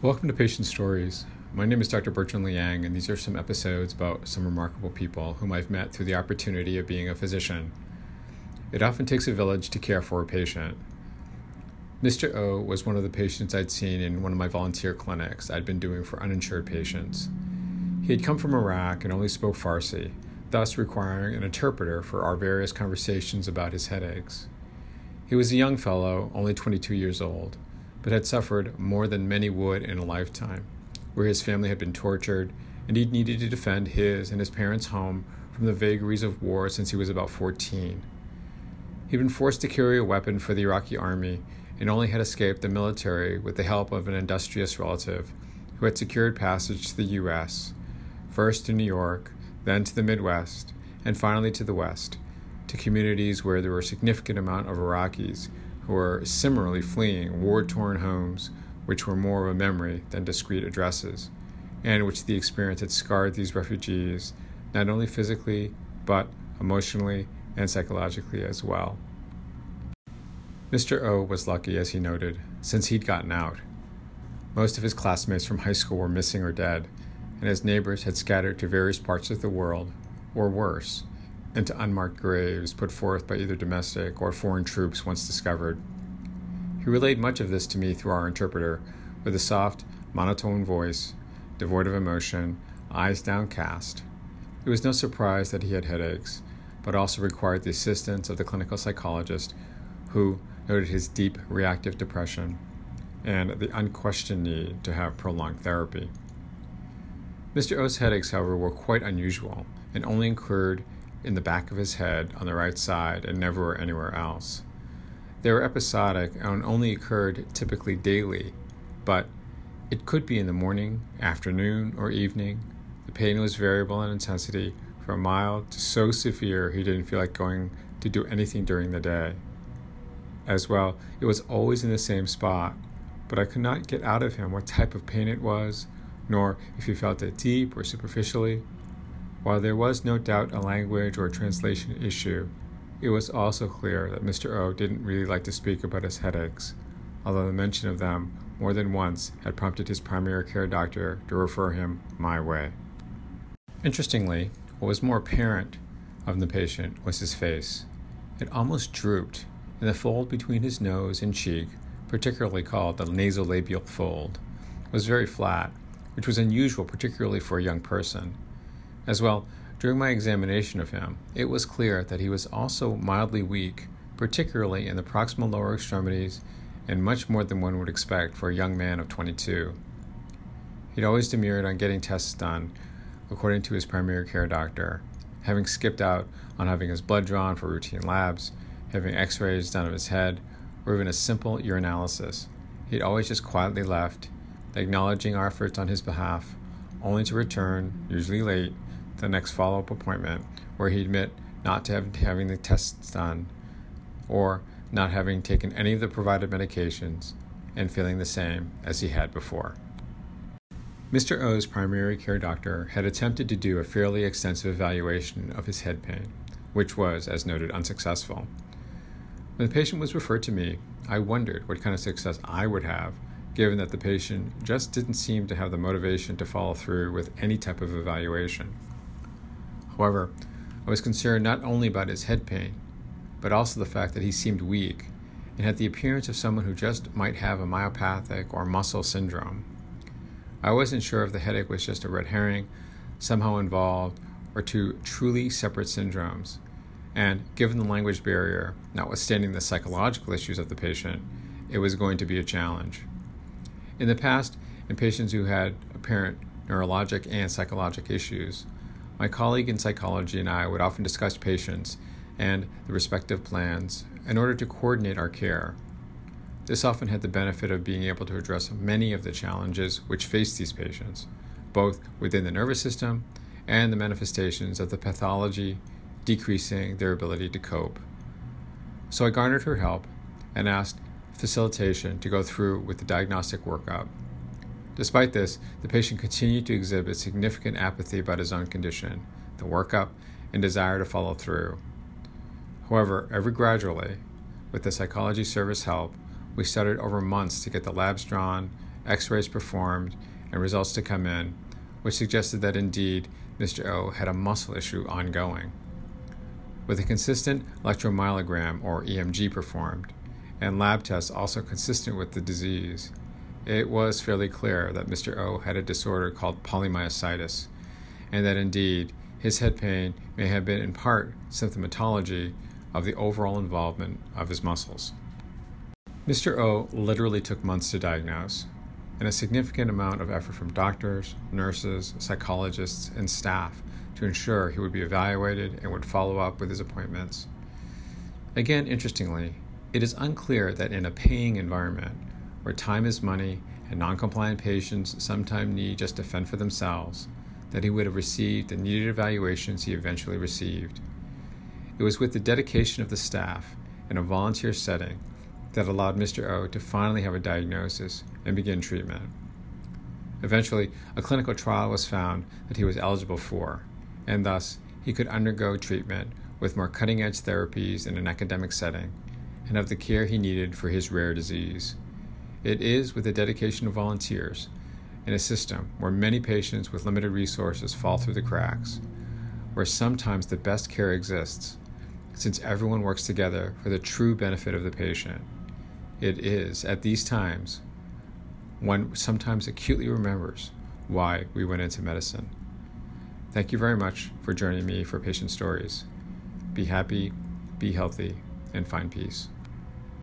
Welcome to Patient Stories. My name is Dr. Bertrand Liang, and these are some episodes about some remarkable people whom I've met through the opportunity of being a physician. It often takes a village to care for a patient. Mr. O was one of the patients I'd seen in one of my volunteer clinics I'd been doing for uninsured patients. He had come from Iraq and only spoke Farsi, thus requiring an interpreter for our various conversations about his headaches. He was a young fellow, only 22 years old but had suffered more than many would in a lifetime, where his family had been tortured, and he needed to defend his and his parents' home from the vagaries of war since he was about 14. He'd been forced to carry a weapon for the Iraqi army and only had escaped the military with the help of an industrious relative who had secured passage to the U.S., first to New York, then to the Midwest, and finally to the West, to communities where there were a significant amount of Iraqis were similarly fleeing war torn homes, which were more of a memory than discrete addresses, and which the experience had scarred these refugees not only physically, but emotionally and psychologically as well. Mr. O was lucky, as he noted, since he'd gotten out. Most of his classmates from high school were missing or dead, and his neighbors had scattered to various parts of the world, or worse, into unmarked graves put forth by either domestic or foreign troops once discovered. He relayed much of this to me through our interpreter, with a soft, monotone voice, devoid of emotion, eyes downcast. It was no surprise that he had headaches, but also required the assistance of the clinical psychologist, who noted his deep reactive depression and the unquestioned need to have prolonged therapy. Mr. O's headaches, however, were quite unusual and only occurred in the back of his head on the right side and never anywhere else. They were episodic and only occurred typically daily, but it could be in the morning, afternoon, or evening. The pain was variable in intensity from mild to so severe he didn't feel like going to do anything during the day. As well, it was always in the same spot, but I could not get out of him what type of pain it was, nor if he felt it deep or superficially. While there was no doubt a language or translation issue, it was also clear that Mr. O didn't really like to speak about his headaches, although the mention of them more than once had prompted his primary care doctor to refer him my way. Interestingly, what was more apparent of the patient was his face. It almost drooped, and the fold between his nose and cheek, particularly called the nasolabial fold, was very flat, which was unusual particularly for a young person. As well, during my examination of him, it was clear that he was also mildly weak, particularly in the proximal lower extremities, and much more than one would expect for a young man of 22. He'd always demurred on getting tests done, according to his primary care doctor, having skipped out on having his blood drawn for routine labs, having x rays done of his head, or even a simple urinalysis. He'd always just quietly left, acknowledging our efforts on his behalf, only to return, usually late, the next follow up appointment where he'd admit not to have, having the tests done or not having taken any of the provided medications and feeling the same as he had before. Mr. O's primary care doctor had attempted to do a fairly extensive evaluation of his head pain, which was, as noted, unsuccessful. When the patient was referred to me, I wondered what kind of success I would have, given that the patient just didn't seem to have the motivation to follow through with any type of evaluation. However, I was concerned not only about his head pain, but also the fact that he seemed weak and had the appearance of someone who just might have a myopathic or muscle syndrome. I wasn't sure if the headache was just a red herring, somehow involved, or two truly separate syndromes. And given the language barrier, notwithstanding the psychological issues of the patient, it was going to be a challenge. In the past, in patients who had apparent neurologic and psychologic issues, my colleague in psychology and I would often discuss patients and the respective plans in order to coordinate our care. This often had the benefit of being able to address many of the challenges which face these patients, both within the nervous system and the manifestations of the pathology decreasing their ability to cope. So I garnered her help and asked facilitation to go through with the diagnostic workup. Despite this, the patient continued to exhibit significant apathy about his own condition, the workup, and desire to follow through. However, ever gradually, with the psychology service help, we studied over months to get the labs drawn x rays performed, and results to come in, which suggested that indeed Mr. O had a muscle issue ongoing. With a consistent electromyogram or EMG performed, and lab tests also consistent with the disease, it was fairly clear that Mr. O had a disorder called polymyositis, and that indeed his head pain may have been in part symptomatology of the overall involvement of his muscles. Mr. O literally took months to diagnose, and a significant amount of effort from doctors, nurses, psychologists, and staff to ensure he would be evaluated and would follow up with his appointments. Again, interestingly, it is unclear that in a paying environment, where time is money and non-compliant patients sometimes need just to fend for themselves, that he would have received the needed evaluations he eventually received. It was with the dedication of the staff in a volunteer setting that allowed Mr. O to finally have a diagnosis and begin treatment. Eventually, a clinical trial was found that he was eligible for, and thus he could undergo treatment with more cutting edge therapies in an academic setting and have the care he needed for his rare disease. It is with the dedication of volunteers in a system where many patients with limited resources fall through the cracks, where sometimes the best care exists, since everyone works together for the true benefit of the patient. It is at these times one sometimes acutely remembers why we went into medicine. Thank you very much for joining me for Patient Stories. Be happy, be healthy, and find peace.